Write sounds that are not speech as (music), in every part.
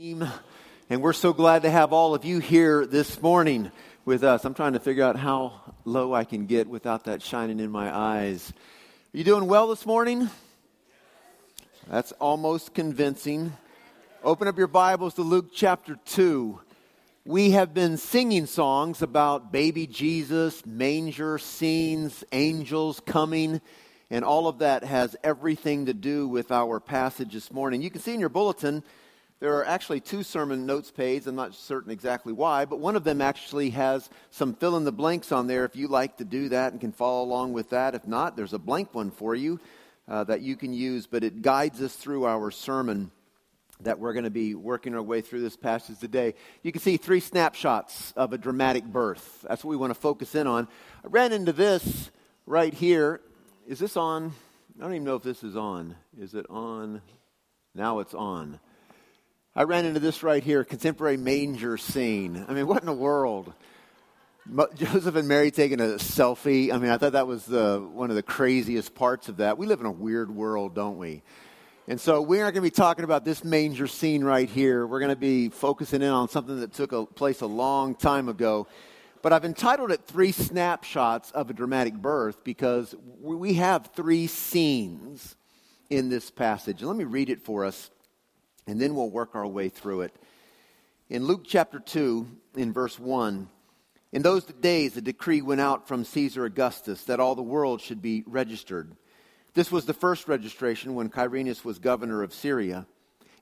And we're so glad to have all of you here this morning with us. I'm trying to figure out how low I can get without that shining in my eyes. Are you doing well this morning? That's almost convincing. Open up your Bibles to Luke chapter 2. We have been singing songs about baby Jesus, manger scenes, angels coming, and all of that has everything to do with our passage this morning. You can see in your bulletin there are actually two sermon notes pages. I'm not certain exactly why, but one of them actually has some fill in the blanks on there if you like to do that and can follow along with that. If not, there's a blank one for you uh, that you can use, but it guides us through our sermon that we're going to be working our way through this passage today. You can see three snapshots of a dramatic birth. That's what we want to focus in on. I ran into this right here. Is this on? I don't even know if this is on. Is it on? Now it's on. I ran into this right here contemporary manger scene. I mean, what in the world? (laughs) Joseph and Mary taking a selfie. I mean, I thought that was the, one of the craziest parts of that. We live in a weird world, don't we? And so we aren't going to be talking about this manger scene right here. We're going to be focusing in on something that took a, place a long time ago. But I've entitled it Three Snapshots of a Dramatic Birth because we have three scenes in this passage. And let me read it for us and then we'll work our way through it. In Luke chapter 2, in verse 1, in those days a decree went out from Caesar Augustus that all the world should be registered. This was the first registration when Quirinius was governor of Syria.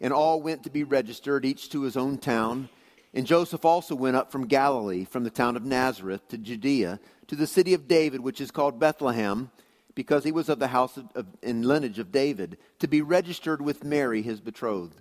And all went to be registered, each to his own town. And Joseph also went up from Galilee, from the town of Nazareth to Judea, to the city of David, which is called Bethlehem, because he was of the house of, of, and lineage of David, to be registered with Mary, his betrothed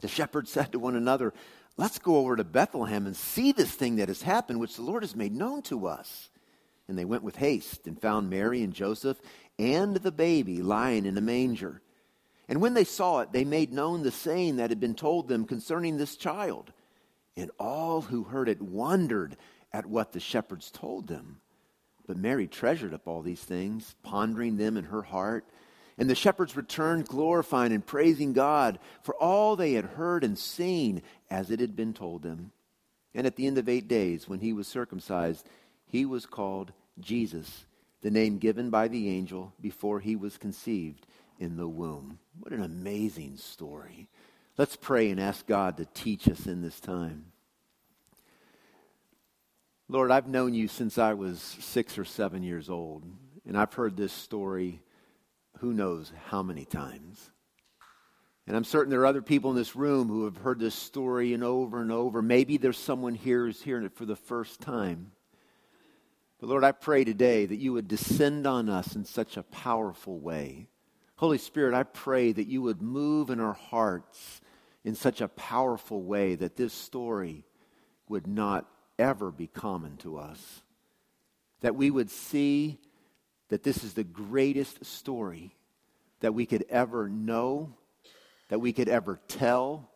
the shepherds said to one another, Let's go over to Bethlehem and see this thing that has happened, which the Lord has made known to us. And they went with haste and found Mary and Joseph and the baby lying in a manger. And when they saw it, they made known the saying that had been told them concerning this child. And all who heard it wondered at what the shepherds told them. But Mary treasured up all these things, pondering them in her heart. And the shepherds returned, glorifying and praising God for all they had heard and seen as it had been told them. And at the end of eight days, when he was circumcised, he was called Jesus, the name given by the angel before he was conceived in the womb. What an amazing story. Let's pray and ask God to teach us in this time. Lord, I've known you since I was six or seven years old, and I've heard this story who knows how many times. And I'm certain there are other people in this room who have heard this story and over and over. Maybe there's someone here who's hearing it for the first time. But Lord, I pray today that you would descend on us in such a powerful way. Holy Spirit, I pray that you would move in our hearts in such a powerful way that this story would not ever be common to us. That we would see that this is the greatest story that we could ever know, that we could ever tell,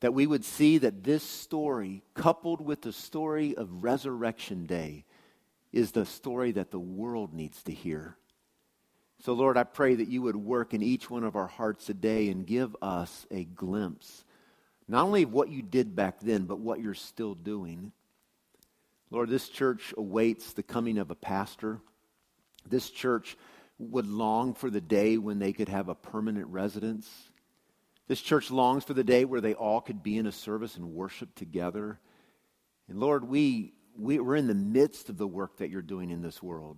that we would see that this story, coupled with the story of Resurrection Day, is the story that the world needs to hear. So, Lord, I pray that you would work in each one of our hearts today and give us a glimpse, not only of what you did back then, but what you're still doing. Lord, this church awaits the coming of a pastor this church would long for the day when they could have a permanent residence. This church longs for the day where they all could be in a service and worship together. And Lord, we, we, we're in the midst of the work that you're doing in this world.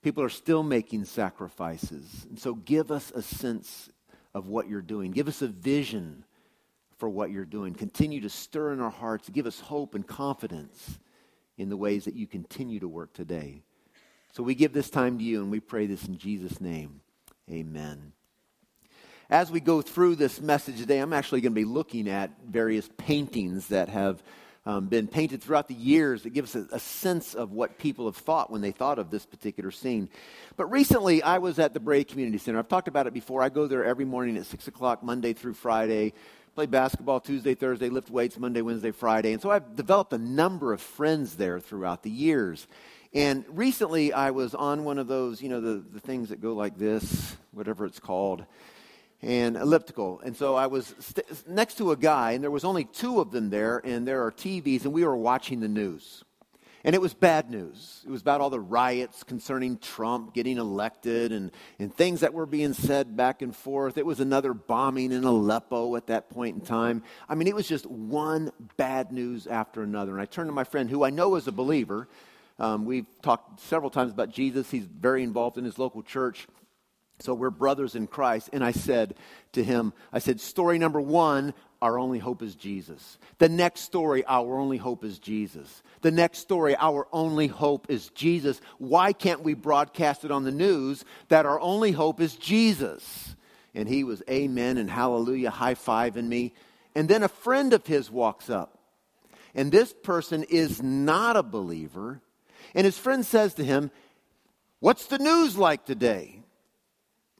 People are still making sacrifices. And so give us a sense of what you're doing. Give us a vision for what you're doing. Continue to stir in our hearts. Give us hope and confidence in the ways that you continue to work today. So we give this time to you and we pray this in Jesus' name. Amen. As we go through this message today, I'm actually going to be looking at various paintings that have um, been painted throughout the years that give us a, a, sense of what people have thought when they thought of this particular scene. But recently, I was at the Bray Community Center. I've talked about it before. I go there every morning at 6 o'clock, Monday through Friday play basketball Tuesday, Thursday, lift weights Monday, Wednesday, Friday. And so I've developed a number of friends there throughout the years. And recently I was on one of those, you know, the, the things that go like this, whatever it's called, and elliptical. And so I was st- next to a guy, and there was only two of them there, and there are TVs, and we were watching the news. And it was bad news. It was about all the riots concerning Trump getting elected and, and things that were being said back and forth. It was another bombing in Aleppo at that point in time. I mean, it was just one bad news after another. And I turned to my friend, who I know is a believer. Um, we've talked several times about Jesus, he's very involved in his local church. So we're brothers in Christ. And I said to him, I said, story number one, our only hope is Jesus. The next story, our only hope is Jesus. The next story, our only hope is Jesus. Why can't we broadcast it on the news that our only hope is Jesus? And he was amen and hallelujah, high fiving me. And then a friend of his walks up. And this person is not a believer. And his friend says to him, What's the news like today?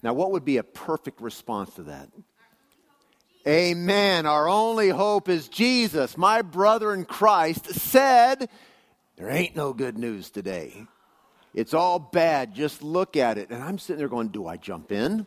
Now, what would be a perfect response to that? Amen. Our only hope is Jesus. My brother in Christ said, There ain't no good news today. It's all bad. Just look at it. And I'm sitting there going, Do I jump in?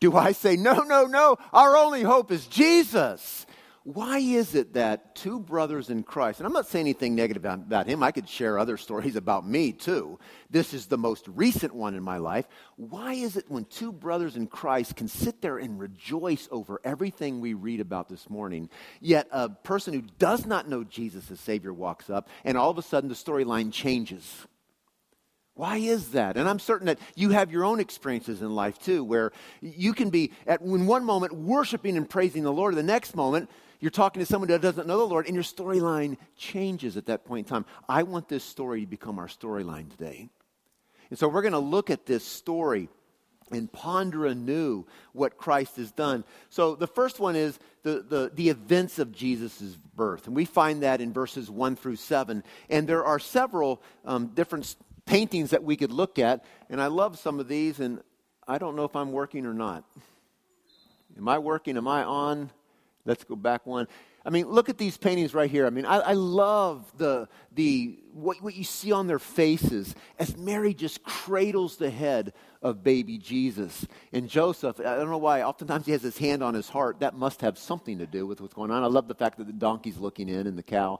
Do I say, No, no, no. Our only hope is Jesus? Why is it that two brothers in Christ, and I'm not saying anything negative about him, I could share other stories about me too. This is the most recent one in my life. Why is it when two brothers in Christ can sit there and rejoice over everything we read about this morning, yet a person who does not know Jesus as Savior walks up, and all of a sudden the storyline changes? Why is that? And I'm certain that you have your own experiences in life too, where you can be at in one moment worshiping and praising the Lord, the next moment you're talking to someone that doesn't know the Lord, and your storyline changes at that point in time. I want this story to become our storyline today. And so we're going to look at this story and ponder anew what Christ has done. So the first one is the, the, the events of Jesus' birth. And we find that in verses 1 through 7. And there are several um, different paintings that we could look at. And I love some of these, and I don't know if I'm working or not. Am I working? Am I on? Let's go back one. I mean, look at these paintings right here. I mean, I, I love the, the, what, what you see on their faces as Mary just cradles the head of baby Jesus. And Joseph, I don't know why, oftentimes he has his hand on his heart. That must have something to do with what's going on. I love the fact that the donkey's looking in and the cow.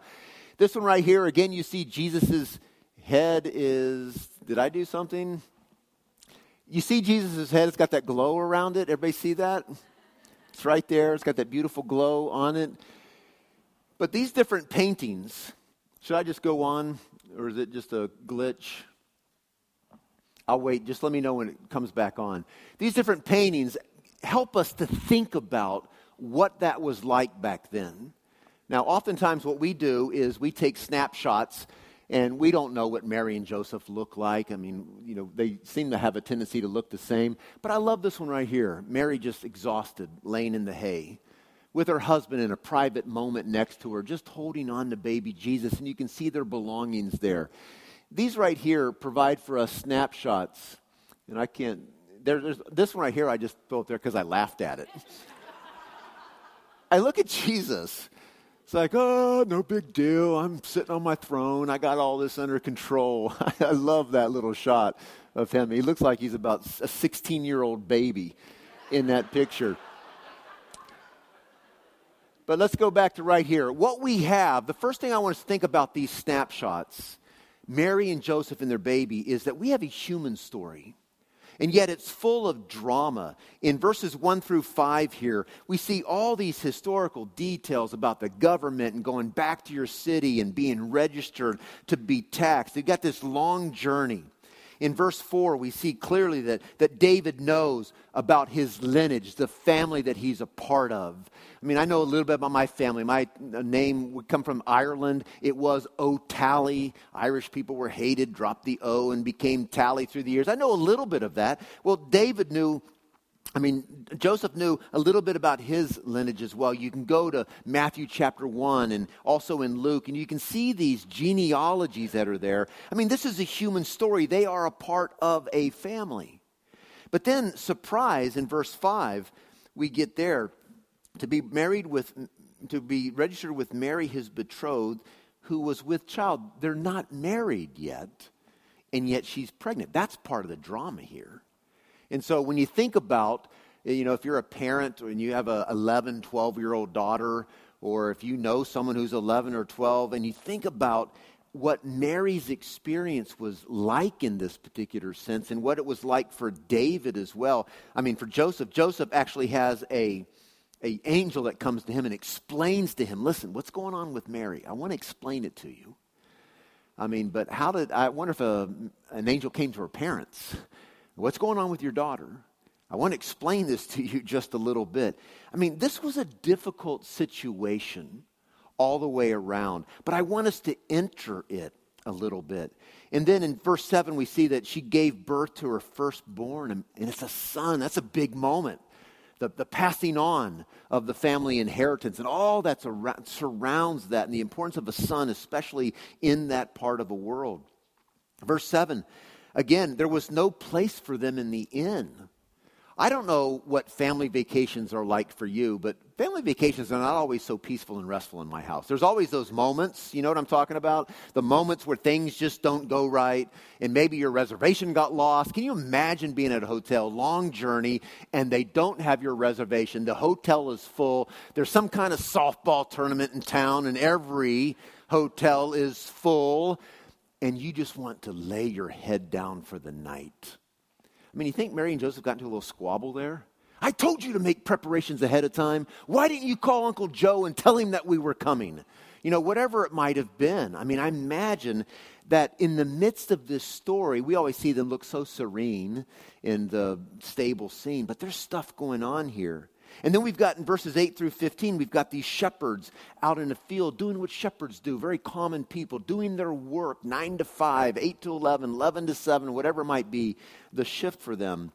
This one right here, again, you see Jesus' head is, did I do something? You see Jesus' head, it's got that glow around it. Everybody see that? It's right there. It's got that beautiful glow on it. But these different paintings, should I just go on or is it just a glitch? I'll wait. Just let me know when it comes back on. These different paintings help us to think about what that was like back then. Now, oftentimes, what we do is we take snapshots and we don't know what Mary and Joseph look like. I mean, you know, they seem to have a tendency to look the same. But I love this one right here. Mary just exhausted, laying in the hay, with her husband in a private moment next to her, just holding on to baby Jesus. And you can see their belongings there. These right here provide for us snapshots. And I can't, there, there's this one right here, I just threw it there because I laughed at it. (laughs) I look at Jesus it's like, oh, no big deal. I'm sitting on my throne. I got all this under control. (laughs) I love that little shot of him. He looks like he's about a 16 year old baby in that picture. But let's go back to right here. What we have, the first thing I want us to think about these snapshots, Mary and Joseph and their baby, is that we have a human story. And yet it's full of drama. In verses 1 through 5 here, we see all these historical details about the government and going back to your city and being registered to be taxed. You've got this long journey. In verse 4, we see clearly that, that David knows about his lineage, the family that he's a part of. I mean, I know a little bit about my family. My uh, name would come from Ireland. It was O'Tally. Irish people were hated, dropped the O, and became Tally through the years. I know a little bit of that. Well, David knew I mean, Joseph knew a little bit about his lineage as well. You can go to Matthew chapter 1 and also in Luke, and you can see these genealogies that are there. I mean, this is a human story. They are a part of a family. But then, surprise, in verse 5, we get there to be married with, to be registered with Mary, his betrothed, who was with child. They're not married yet, and yet she's pregnant. That's part of the drama here. And so when you think about, eh, you know, if you're a parent and you have a 11, 12 year old daughter, or if you know someone who's 11 or 12, and you think about what Mary's experience was like in this particular sense and what it was like for David as well. I mean, for Joseph, Joseph actually has a, a angel that comes to him and explains to him, listen, what's going on with Mary? I want to explain it to you. I mean, but how did, I wonder if a, an angel came to her parents What's going on with your daughter? I want to explain this to you (laughs) just a little bit. I mean, this was a difficult situation all the way around, but I want us to enter it a little bit. And then in verse 7, we see that she gave birth to her firstborn, and, it's a son. That's a big moment. The, the passing on of the family inheritance and all that surrounds that, and the importance of a son, especially in that part of the world. Verse 7 Again, there was no place for them in the inn. I don't know what family vacations are like for you, but family vacations are not always so peaceful and restful in my house. There's always those moments, you know what I'm talking about? The moments where things just don't go right, and maybe your reservation got lost. Can you imagine being at a hotel, long journey, and they don't have your reservation? The hotel is full. There's some kind of softball tournament in town, and every hotel is full and you just want to lay your head down for the night. I mean, you think Mary and Joseph got into a little squabble there? I told you to make preparations ahead of time. Why didn't you call Uncle Joe and tell him that we were coming? You know, whatever it might have been. I mean, I imagine that in the midst of this story, we always see them look so serene in the stable scene, but there's stuff going on here. And then we've got in verses 8 through 15, we've got these shepherds out in the field doing what shepherds do, very common people, doing their work 9 to 5, 8 to 11, 11 to 7, whatever might be the shift for them.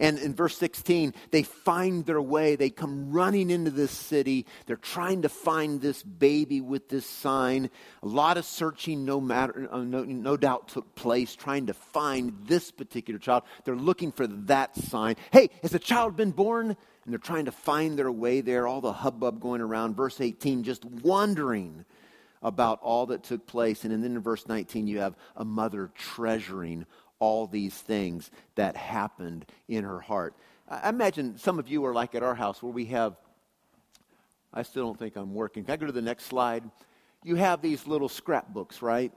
And in verse 16, they find their way. They come running into this city. They're trying to find this baby with this sign. A lot of searching, no, matter, uh, no, no doubt, took place trying to find this particular child. They're looking for that sign. Hey, has a child been born? And they're trying to find their way there, all the hubbub going around. Verse 18, just wondering about all that took place. And then in verse 19, you have a mother treasuring all these things that happened in her heart. I imagine some of you are like at our house where we have, I still don't think I'm working. Can I go to the next slide? You have these little scrapbooks, right?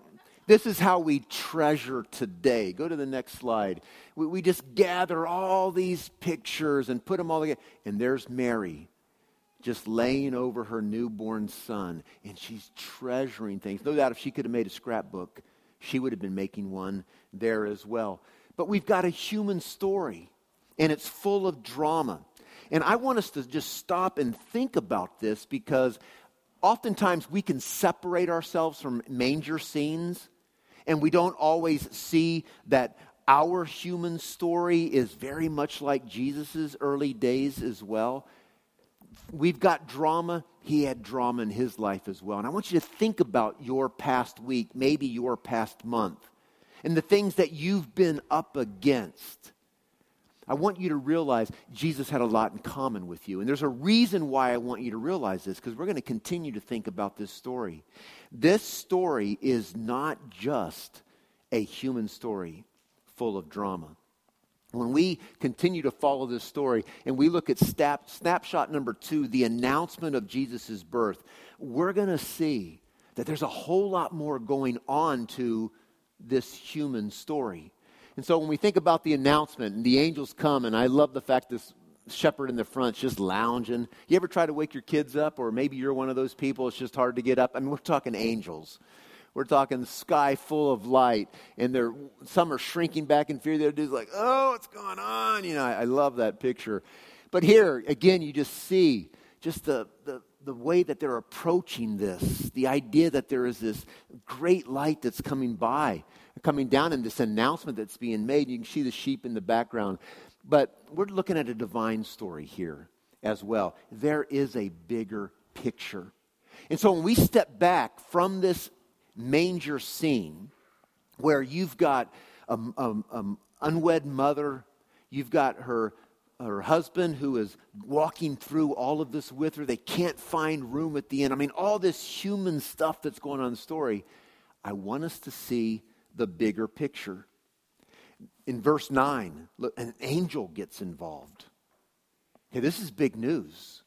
This is how we treasure today. Go to the next slide. We, we just gather all these pictures and put them all together. And there's Mary just laying over her newborn son. And she's treasuring things. No doubt if she could have made a scrapbook, she would have been making one there as well. But we've got a human story, and it's full of drama. And I want us to just stop and think about this because oftentimes we can separate ourselves from manger scenes and we don't always see that our human story is very much like Jesus' early days as well. We've got drama. He had drama in his life as well. And I want you to think about your past week, maybe your past month, and the things that you've been up against. I want you to realize Jesus had a lot in common with you. And there's a reason why I want you to realize this, because we're going to continue to think about this story. This story is not just a human story full of drama. When we continue to follow this story and we look at snap, snapshot number two, the announcement of Jesus' birth, we're going to see that there's a whole lot more going on to this human story. And so when we think about the announcement and the angels come, and I love the fact this shepherd in the front just lounging. You ever try to wake your kids up, or maybe you're one of those people, it's just hard to get up? I mean, we're talking angels. We're talking sky full of light, and they're, some are shrinking back in fear. The other dude's like, oh, what's going on? You know, I, I love that picture. But here, again, you just see just the, the, the way that they're approaching this, the idea that there is this great light that's coming by, coming down, and this announcement that's being made. You can see the sheep in the background. But we're looking at a divine story here as well. There is a bigger picture. And so when we step back from this manger scene where you've got an unwed mother, you've got her, her husband who is walking through all of this with her, they can't find room at the end. I mean, all this human stuff that's going on in the story. I want us to see the bigger picture in verse 9, look, an angel gets involved. Okay, this is big news.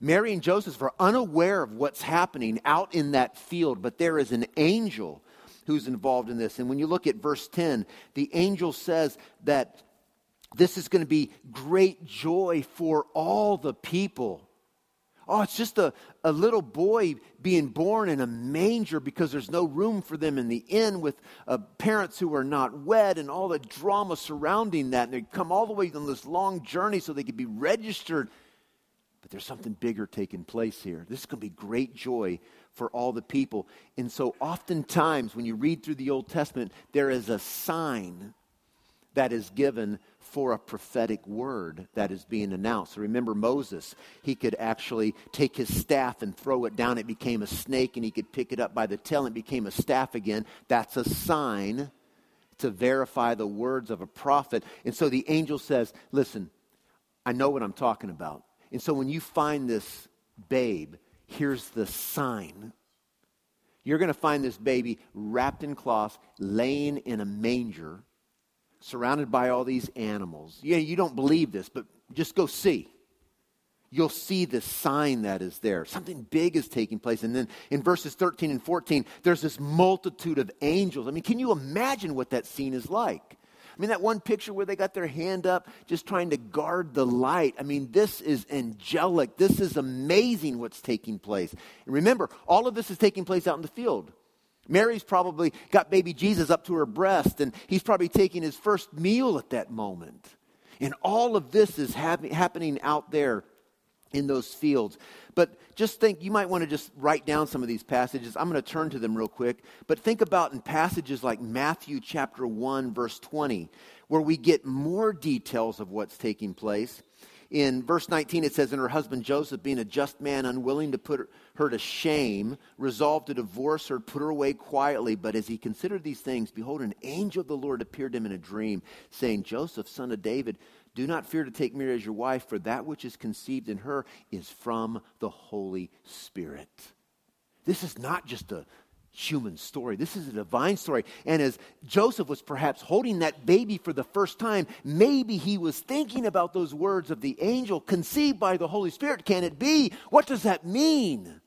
Mary and Joseph are unaware of what's happening out in that field, but there is an angel who's involved in this. And when you look at verse 10, the angel says that this is going to be great joy for all the people. Oh, it's just a, a little boy being born in a manger because there's no room for them in the inn with uh, parents who are not wed and all the drama surrounding that. And they come all the way on this long journey so they could be registered. But there's something bigger taking place here. This is going to be great joy for all the people. And so, oftentimes, when you read through the Old Testament, there is a sign that is given for a prophetic word that is being announced. Remember Moses, he could actually take his staff and throw it down. It became a snake, and he could pick it up by the tail and it became a staff again. That's a sign to verify the words of a prophet. And so the angel says, Listen, I know what I'm talking about. And so when you find this babe, here's the sign. You're going to find this baby wrapped in cloth, laying in a manger surrounded by all these animals. Yeah, you don't believe this, but just go see. You'll see the sign that is there. Something big is taking place. And then in verses 13 and 14, there's this multitude of angels. I mean, can you imagine what that scene is like? I mean, that one picture where they got their hand up just trying to guard the light. I mean, this is angelic. This is amazing what's taking place. And remember, all of this is taking place out in the field. Mary's probably got baby Jesus up to her breast, and he's probably taking his first meal at that moment. And all of this is happening out there in those fields. But just think, you might want to just write down some of these passages. I'm going to turn to them real quick. But think about in passages like Matthew chapter 1, verse 20, where we get more details of what's taking place. In verse 19, it says, And her husband Joseph, being a just man, unwilling to put her to shame, resolved to divorce her, put her away quietly. But as he considered these things, behold, an angel of the Lord appeared to him in a dream, saying, Joseph, son of David, do not fear to take Mary as your wife, for that which is conceived in her is from the Holy Spirit. This is not just a human story. This is a divine story. And as Joseph was perhaps holding that baby for the first time, maybe he was thinking about those words of the angel conceived by the Holy Spirit. Can it be? What does that mean?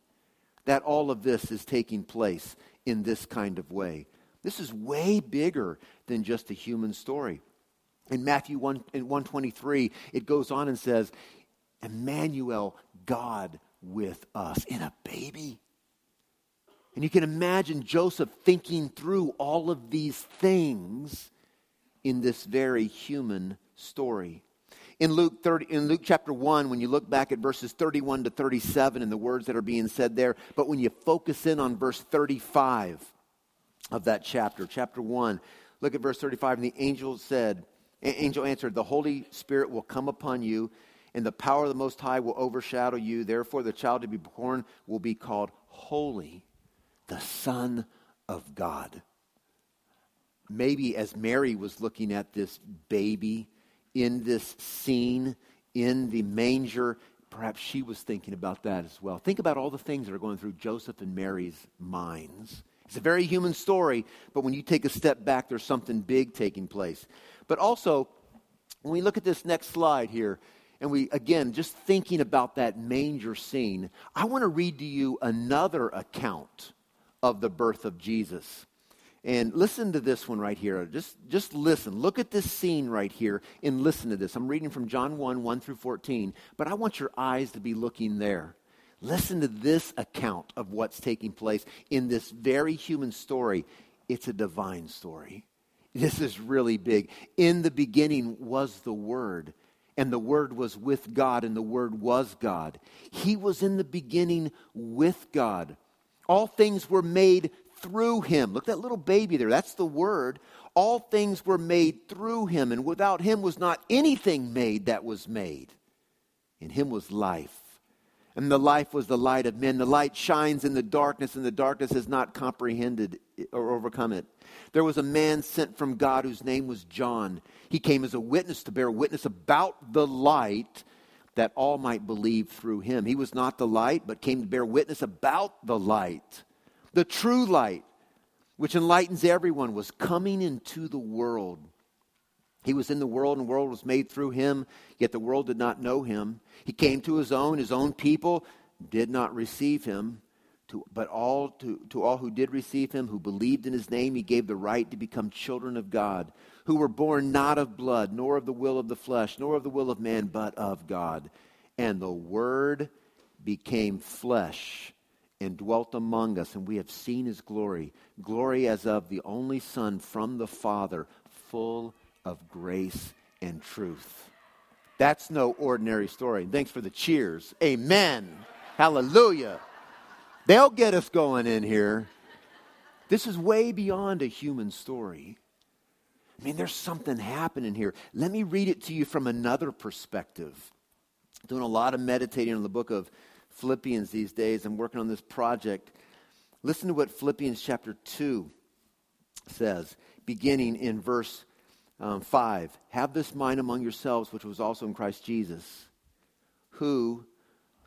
That all of this is taking place in this kind of way. This is way bigger than just a human story. In Matthew 1, in 123, it goes on and says, Emmanuel, God with us. In a baby? And you can imagine Joseph thinking through all of these things in this very human story. In Luke, 30, in Luke chapter 1, when you look back at verses 31 to 37 and the words that are being said there, but when you focus in on verse 35 of that chapter, chapter 1, look at verse 35, and the angel said, Angel answered, The Holy Spirit will come upon you, and the power of the Most High will overshadow you. Therefore, the child to be born will be called Holy the Son of God. Maybe as Mary was looking at this baby in this scene in the manger, perhaps she was thinking about that as well. Think about all the things that are going through Joseph and Mary's minds. It's a very human story, but when you take a step back, there's something big taking place. But also, when we look at this next slide here, and we, again, just thinking about that manger scene, I want to read to you another account of the birth of Jesus. And listen to this one right here. Just, just listen. Look at this scene right here and listen to this. I'm reading from John 1 1 through 14, but I want your eyes to be looking there. Listen to this account of what's taking place in this very human story. It's a divine story. This is really big. In the beginning was the Word, and the Word was with God, and the Word was God. He was in the beginning with God. All things were made through him. Look that little baby there. That's the word. All things were made through him, and without him was not anything made that was made. In him was life. And the life was the light of men. The light shines in the darkness, and the darkness has not comprehended or overcome it. There was a man sent from God whose name was John. He came as a witness to bear witness about the light that all might believe through him. He was not the light, but came to bear witness about the light. The true light, which enlightens everyone, was coming into the world. He was in the world, and the world was made through him, yet the world did not know him. He came to his own, his own people did not receive him. To, but all to, to all who did receive him, who believed in his name, he gave the right to become children of God, who were born not of blood, nor of the will of the flesh, nor of the will of man, but of God. And the Word became flesh and dwelt among us, and we have seen his glory glory as of the only Son from the Father, full of grace and truth. That's no ordinary story. Thanks for the cheers. Amen. Hallelujah. They'll get us going in here. This is way beyond a human story. I mean, there's something happening here. Let me read it to you from another perspective. Doing a lot of meditating on the book of Philippians these days. I'm working on this project. Listen to what Philippians chapter 2 says, beginning in verse um, 5. Have this mind among yourselves, which was also in Christ Jesus, who,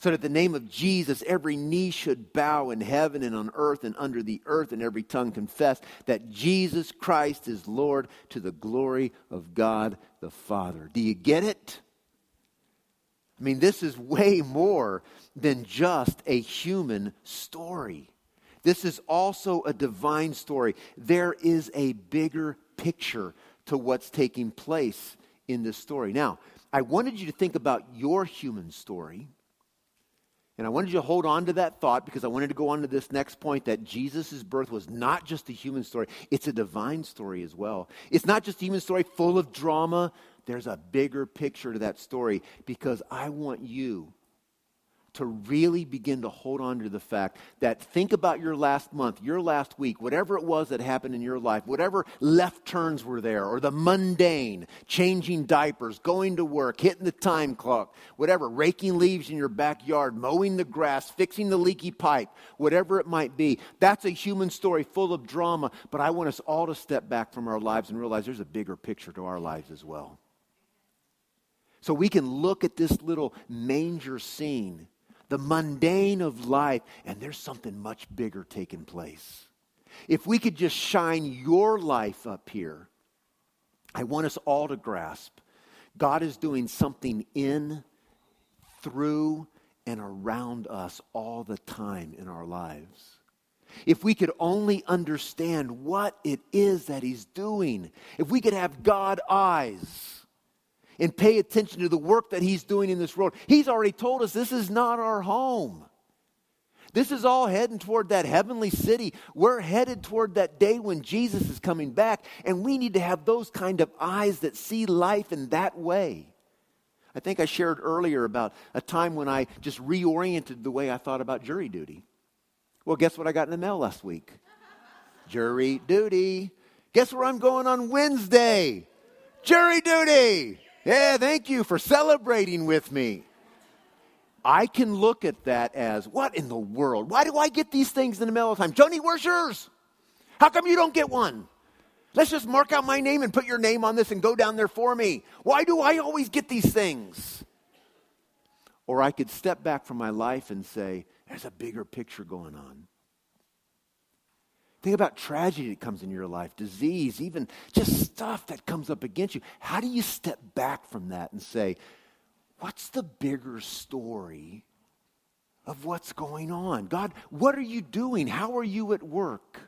so that the name of Jesus every knee should bow in heaven and on earth and under the earth, and every tongue confess that Jesus Christ is Lord to the glory of God the Father. Do you get it? I mean, this is way more than just a human story. This is also a divine story. There is a bigger picture to what's taking place in this story. Now, I wanted you to think about your human story. And I wanted you to hold on to that thought because I wanted to go on to this next point that Jesus' birth was not just a human story, it's a divine story as well. It's not just a human story full of drama, there's a bigger picture to that story because I want you to really begin to hold on to the fact that think about your last month, your last week, whatever it was that happened in your life, whatever left turns were there, or the mundane, changing diapers, going to work, hitting the time clock, whatever, raking leaves in your backyard, mowing the grass, fixing the leaky pipe, whatever it might be. That's a human story full of drama, but I want us all to step back from our lives and realize there's a bigger picture to our lives as well. So we can look at this little manger scene the mundane of life, and there's something much bigger taking place. If we could just shine your life up here, I want us all to grasp God is doing something in, through, and around us all the time in our lives. If we could only understand what it is that He's doing, if we could have God eyes and pay attention to the work that He's doing in this world. He's already told us this is not our home. This is all heading toward that heavenly city. We're headed toward that day when Jesus is coming back, and we need to have those kind of eyes that see life in that way. I think I shared earlier about a time when I just reoriented the way I thought about jury duty. Well, guess what I got in the mail last week? jury duty. Guess where I'm going on Wednesday? Jury duty. Yeah, thank you for celebrating with me. I can look at that as what in the world? Why do I get these things in the mail all the time? Joni, where's yours? How come you don't get one? Let's just mark out my name and put your name on this and go down there for me. Why do I always get these things? Or I could step back from my life and say, there's a bigger picture going on. Think about tragedy that comes in your life, disease, even just stuff that comes up against you. How do you step back from that and say, what's the bigger story of what's going on? God, what are you doing? How are you at work?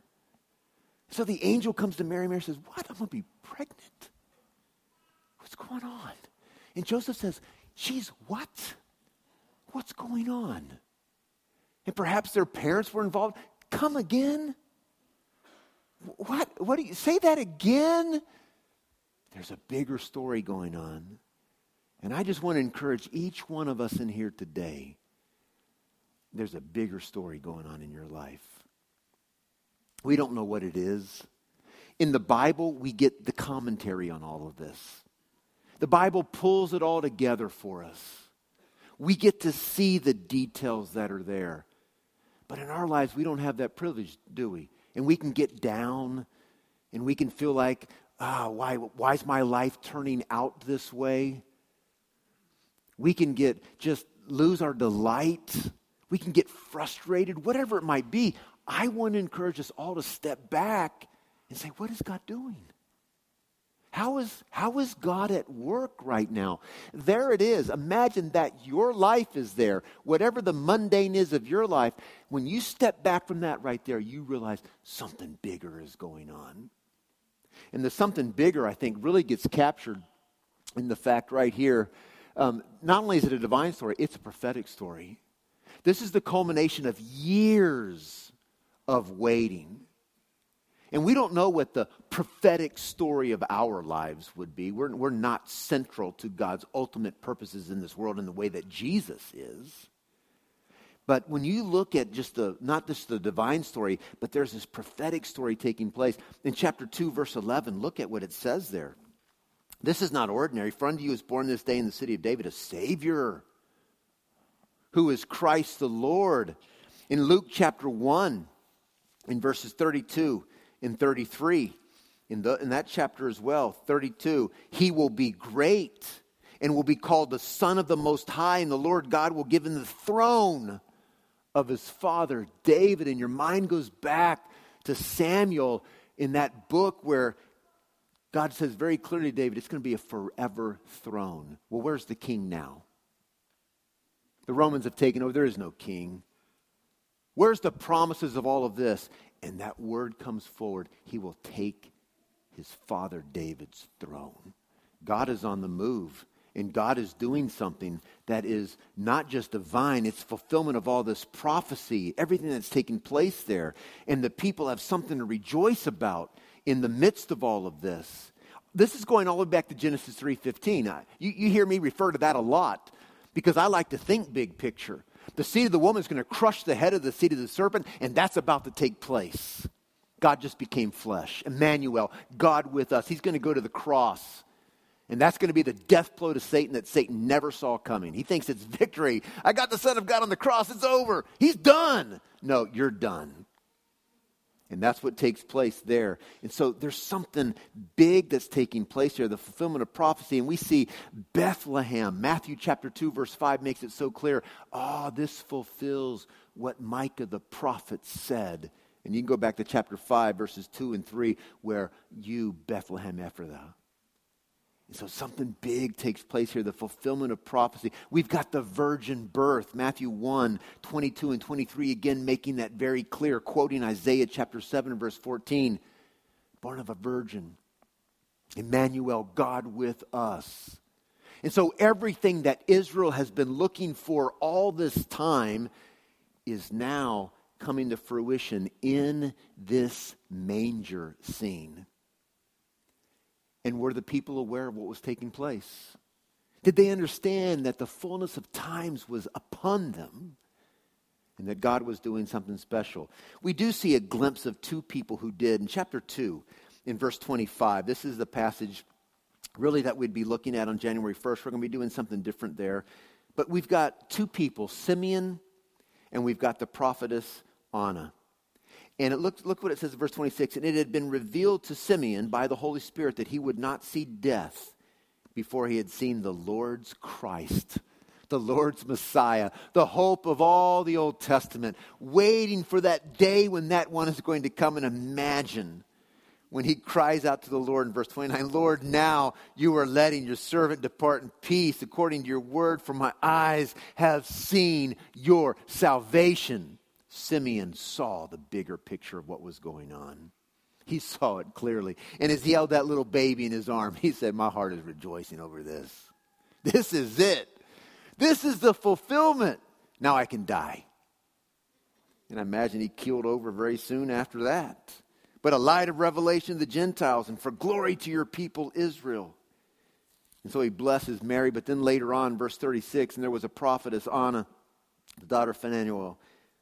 So the angel comes to Mary. Mary says, What? I'm going to be pregnant. What's going on? And Joseph says, She's what? What's going on? And perhaps their parents were involved. Come again? What? What do you say that again? There's a bigger story going on. And I just want to encourage each one of us in here today. There's a bigger story going on in your life. We don't know what it is. In the Bible, we get the commentary on all of this. The Bible pulls it all together for us. We get to see the details that are there. But in our lives, we don't have that privilege, do we? And we can get down and we can feel like, ah, why, why is my life turning out this way? We can get just lose our delight. We can get frustrated, whatever it might be. I want to encourage us all to step back and say, what is God doing? How is, how is God at work right now? There it is. Imagine that your life is there. Whatever the mundane is of your life, when you step back from that right there, you realize something bigger is going on. And the something bigger, I think, really gets captured in the fact right here. Um, not only is it a divine story, it's a prophetic story. This is the culmination of years of waiting and we don't know what the prophetic story of our lives would be. We're, we're not central to God's ultimate purposes in this world in the way that Jesus is. But when you look at just the, not just the divine story, but there's this prophetic story taking place. In chapter 2, verse 11, look at what it says there. This is not ordinary. For unto you is born this day in the city of David a Savior who is Christ the Lord. In Luke chapter 1, in verses 32 in 33, in, the, in that chapter as well, 32, he will be great and will be called the Son of the Most High, and the Lord God will give him the throne of his father David. And your mind goes back to Samuel in that book where God says very clearly David, it's going to be a forever throne. Well, where's the king now? The Romans have taken over. There is no king. Where's the promises of all of this? And that word comes forward, he will take his father David's throne. God is on the move. And God is doing something that is not just divine, it's fulfillment of all this prophecy, everything that's taking place there. And the people have something to rejoice about in the midst of all of this. This is going all the way back to Genesis 3.15. You, you hear me refer to that a lot because I like to think big picture. The seed of the woman is going to crush the head of the seed of the serpent, and that's about to take place. God just became flesh. Emmanuel, God with us. He's going to go to the cross. And that's going to be the death blow to Satan that Satan never saw coming. He thinks it's victory. I got the Son of God on the cross. It's over. He's done. No, you're done. And that's what takes place there. And so there's something big that's taking place here, the fulfillment of prophecy. And we see Bethlehem. Matthew chapter 2, verse 5 makes it so clear. Ah, oh, this fulfills what Micah the prophet said. And you can go back to chapter 5, verses 2 and 3, where you, Bethlehem Ephrathah, and so something big takes place here, the fulfillment of prophecy. We've got the virgin birth, Matthew 1, 22 and 23, again making that very clear, quoting Isaiah chapter 7, verse 14. Born of a virgin, Emmanuel, God with us. And so everything that Israel has been looking for all this time is now coming to fruition in this manger scene. And were the people aware of what was taking place? Did they understand that the fullness of times was upon them and that God was doing something special? We do see a glimpse of two people who did. In chapter 2, in verse 25, this is the passage really that we'd be looking at on January 1st. We're going to be doing something different there. But we've got two people, Simeon and we've got the prophetess Anna. And it look, look what it says in verse 26. And it had been revealed to Simeon by the Holy Spirit that he would not see death before he had seen the Lord's Christ, the Lord's Messiah, the hope of all the Old Testament, waiting for that day when that one is going to come and imagine when he cries out to the Lord in verse 29 Lord, now you are letting your servant depart in peace according to your word, for my eyes have seen your salvation. Simeon saw the bigger picture of what was going on. He saw it clearly. And as he held that little baby in his arm, he said, My heart is rejoicing over this. This is it. This is the fulfillment. Now I can die. And I imagine he keeled over very soon after that but a light of revelation to the Gentiles and for glory to your people Israel. And so he blesses Mary, but then later on, verse 36, and there was a prophetess, Anna, the daughter of Phanuel,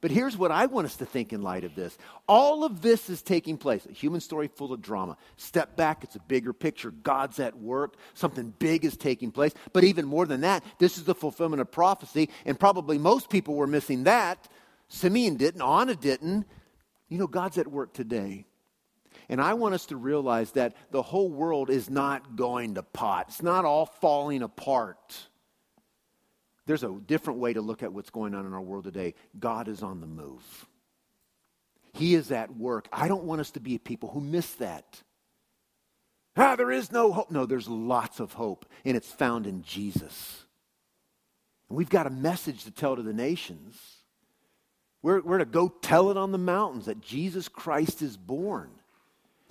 But here's what I want us to think in light of this. All of this is taking place. A human story full of drama. Step back, it's a bigger picture. God's at work. Something big is taking place. But even more than that, this is the fulfillment of prophecy. And probably most people were missing that. Simeon didn't, Anna didn't. You know, God's at work today. And I want us to realize that the whole world is not going to pot, it's not all falling apart. There's a different way to look at what's going on in our world today. God is on the move. He is at work. I don't want us to be people who miss that. Ah, there is no hope. No, there's lots of hope, and it's found in Jesus. And we've got a message to tell to the nations. We're, we're to go tell it on the mountains that Jesus Christ is born.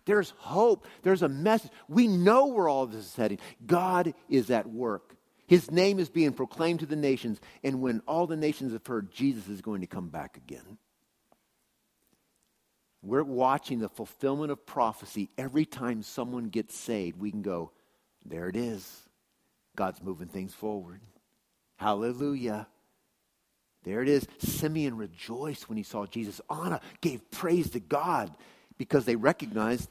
There's hope. There's a message. We know where all this is heading. God is at work. His name is being proclaimed to the nations, and when all the nations have heard, Jesus is going to come back again. We're watching the fulfillment of prophecy. Every time someone gets saved, we can go, there it is. God's moving things forward. Hallelujah. There it is. Simeon rejoiced when he saw Jesus. Anna gave praise to God because they recognized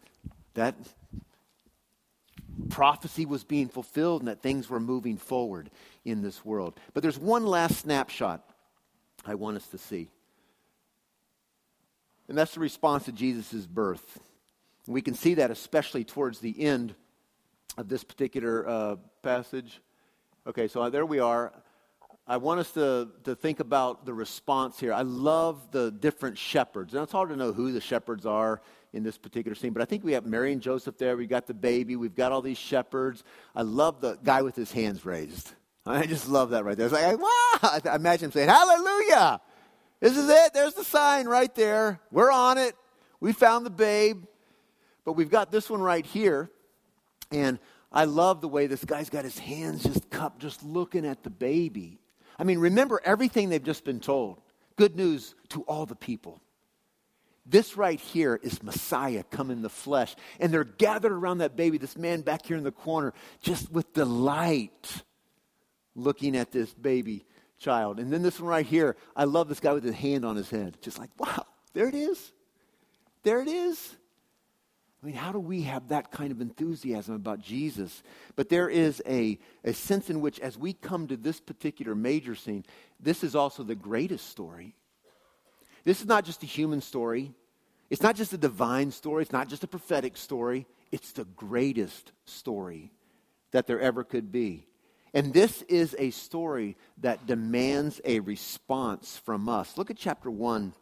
that prophecy was being fulfilled and that things were moving forward in this world. But there's one last snapshot I want us to see. And that's the response to Jesus' birth. And we can see that especially towards the end of this particular uh, passage. Okay, so there we are. I want us to, to think about the response here. I love the different shepherds. Now, it's hard to know who the shepherds are in this particular scene. But I think we have Mary and Joseph there. We've got the baby. We've got all these shepherds. I love the guy with his hands raised. I just love that right there. It's like, (laughs) wow! I imagine him saying, Hallelujah! This is it. There's the sign right there. We're on it. We found the babe. But we've got this one right here. And I love the way this guy's got his hands just cupped, just looking at the baby. I mean, remember everything they've just been told. Good news to all the people. This right here is Messiah come in the flesh. And they're gathered around that baby, this man back here in the corner, just with delight looking at this baby child. And then this one right here, I love this guy with his hand on his head. Just like, wow, there it is. There it is. I mean, how do we have that kind of enthusiasm about Jesus? But there is a, a sense in which, as we come to this particular major scene, this is also the greatest story. This is not just a human story. It's not just a divine story. It's not just a prophetic story. It's the greatest story that there ever could be. And this is a story that demands a response from us. Look at chapter 1,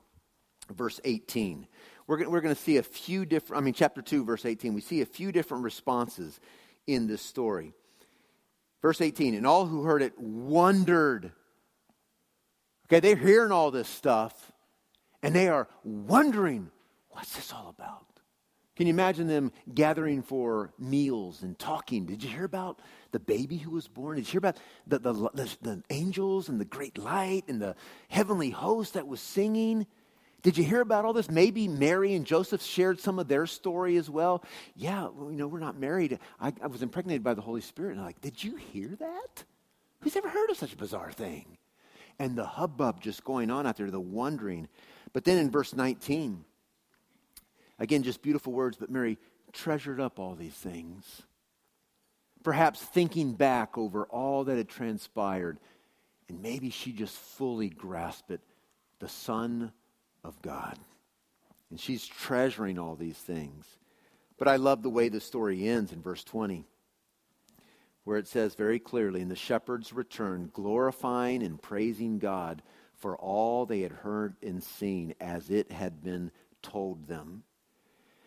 verse 18. We're, we're going to see a few different, I mean, chapter 2, verse 18. We see a few different responses in this story. Verse 18, and all who heard it wondered. Okay, they're hearing all this stuff and they are wondering, what's this all about? Can you imagine them gathering for meals and talking? Did you hear about the baby who was born? Did you hear about the, the, the, the angels and the great light and the heavenly host that was singing? Did you hear about all this? Maybe Mary and Joseph shared some of their story as well. Yeah, well, you know, we're not married. I, I was impregnated by the Holy Spirit. And I'm like, did you hear that? Who's ever heard of such a bizarre thing? And the hubbub just going on out there, the wondering. But then in verse 19, again, just beautiful words, but Mary treasured up all these things. Perhaps thinking back over all that had transpired, and maybe she just fully grasped it the Son of God. And she's treasuring all these things. But I love the way the story ends in verse 20, where it says very clearly, And the shepherds returned, glorifying and praising God for all they had heard and seen as it had been told them.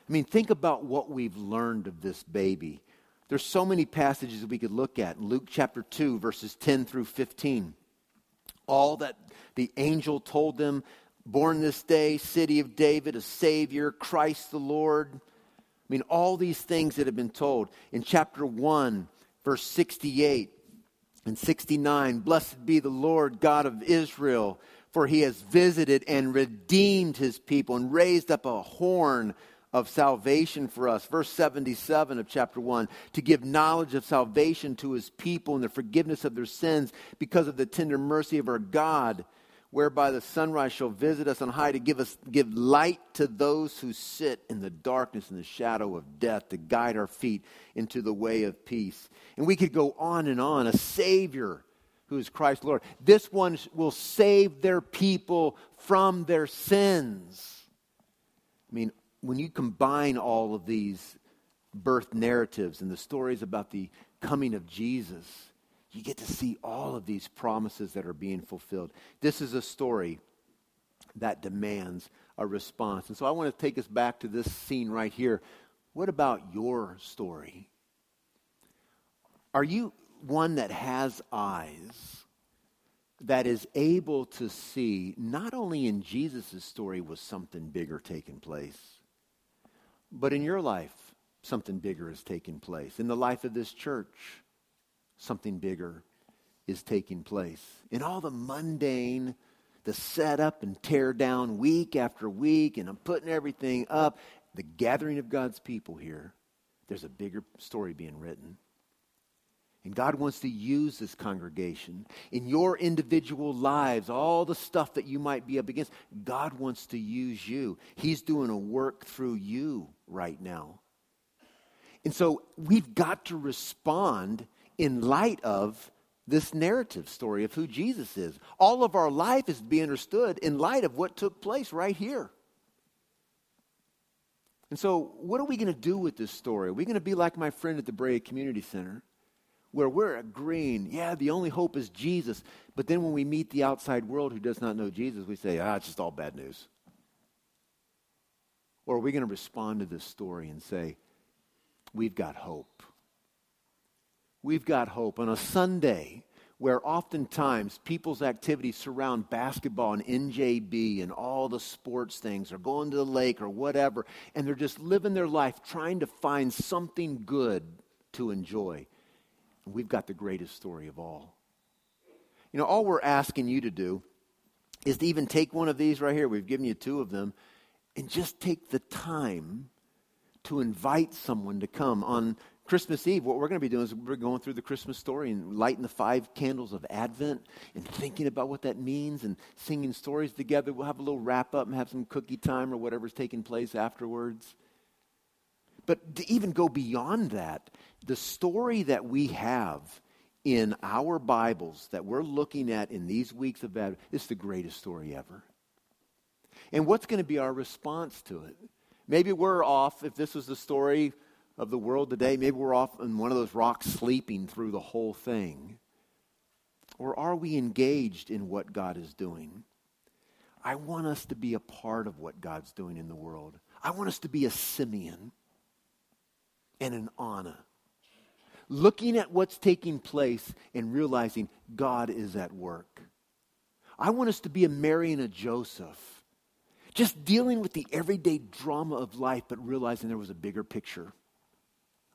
I mean, think about what we've learned of this baby. There's so many passages we could look at. Luke chapter 2, verses 10 through 15. All that the angel told them born this day, city of David, a Savior, Christ the Lord. I mean, all these things that have been told. In chapter 1, verse 68 and 69, blessed be the Lord God of Israel, for he has visited and redeemed his people and raised up a horn of salvation for us. Verse 77 of chapter 1 to give knowledge of salvation to his people and the forgiveness of their sins because of the tender mercy of our God whereby the sunrise shall visit us on high to give us give light to those who sit in the darkness and the shadow of death to guide our feet into the way of peace. And we could go on and on. A savior who is christ lord. This one will save their people from their sins. I mean when you combine all of these birth narratives and the stories about the coming of jesus you get to see all of these promises that are being fulfilled. This is a story that demands a response. And so I want to take us back to this scene right here. What about your story? Are you one that has eyes that is able to see not only in Jesus' story was something bigger taking place, but in your life, something bigger is taking place. In the life of this church, something bigger is taking place. In all the mundane, the set up and tear down week after week, and I'm putting everything up, the gathering of God's people here, there's a bigger story being written. And God wants to use this congregation in your individual lives, all the stuff that you might be up against. God wants to use you. He's doing a work through you right now. And so we've got to respond in light of this narrative story of who Jesus is. All of our life is to be understood in light of what took place right here. And so, what are we going to do with this story? Are we going to be like my friend at the Brea Community Center, where we're agreeing, yeah, the only hope is Jesus, but then when we meet the outside world who does not know Jesus, we say, ah, it's just all bad news? Or are we going to respond to this story and say, we've got hope? We've got hope. On a Sunday, where oftentimes people's activities surround basketball and NJB and all the sports things, or going to the lake or whatever, and they're just living their life trying to find something good to enjoy. And we've got the greatest story of all. You know, all we're asking you to do is to even take one of these right here. We've given you two of them, and just take the time to invite someone to come on Christmas Eve, what we're going to be doing is we're going through the Christmas story and lighting the five candles of Advent and thinking about what that means and singing stories together. We'll have a little wrap up and have some cookie time or whatever's taking place afterwards. But to even go beyond that, the story that we have in our Bibles that we're looking at in these weeks of Advent is the greatest story ever. And what's going to be our response to it? Maybe we're off if this was the story of the world today. Maybe we're off in one of those rocks sleeping through the whole thing. Or are we engaged in what God is doing? I want us to be a part of what God's doing in the world. I want us to be a Simeon and an Anna. Looking at what's taking place and realizing God is at work. I want us to be a Mary and a Joseph. Just dealing with the everyday drama of life, but realizing there was a bigger picture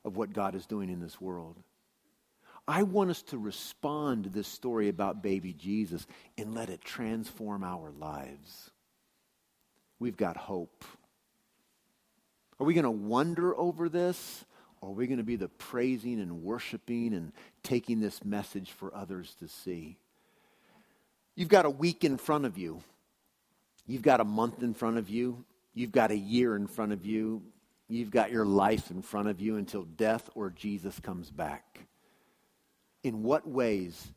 of what God is doing in this world. I want us to respond to this story about baby Jesus and let it transform our lives. we've got hope. Are we going to wonder over this? Or are we going to be the praising and worshiping and taking this message for others to see? You've got a week in front of you. You've got a month in front of you. You've got a year in front of you. You've got your life in front of you until death or Jesus comes back. In what ways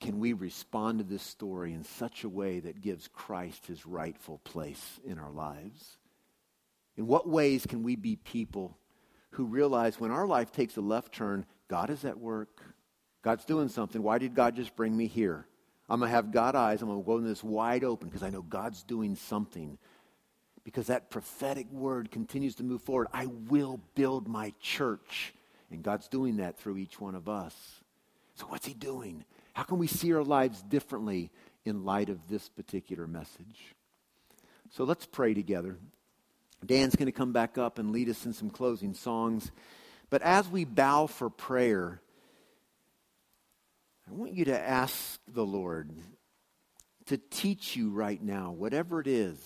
can we respond to this story in such a way that gives Christ his rightful place in our lives? In what ways can we be people who realize when our life takes a left turn, God is at work? God's doing something. Why did God just bring me here? I'm going to have God eyes. I'm going to go in this wide open because I know God's doing something. Because that prophetic word continues to move forward. I will build my church. And God's doing that through each one of us. So, what's He doing? How can we see our lives differently in light of this particular message? So, let's pray together. Dan's going to come back up and lead us in some closing songs. But as we bow for prayer, I want you to ask the Lord to teach you right now, whatever it is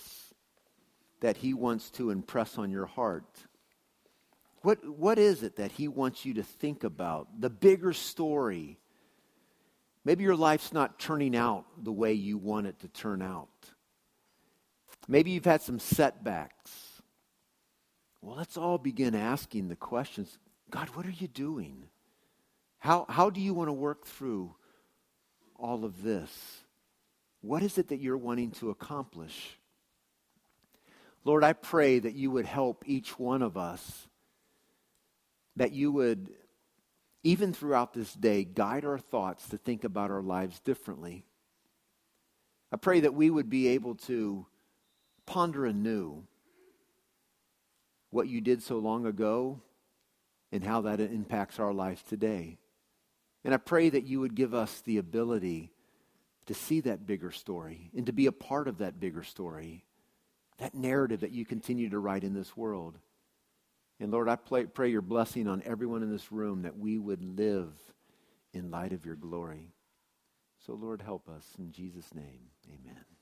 that He wants to impress on your heart. What, what is it that He wants you to think about? The bigger story. Maybe your life's not turning out the way you want it to turn out. Maybe you've had some setbacks. Well, let's all begin asking the questions God, what are you doing? How, how do you want to work through all of this? What is it that you're wanting to accomplish? Lord, I pray that you would help each one of us, that you would, even throughout this day, guide our thoughts to think about our lives differently. I pray that we would be able to ponder anew what you did so long ago and how that impacts our life today. And I pray that you would give us the ability to see that bigger story and to be a part of that bigger story, that narrative that you continue to write in this world. And Lord, I pray, pray your blessing on everyone in this room that we would live in light of your glory. So, Lord, help us. In Jesus' name, amen.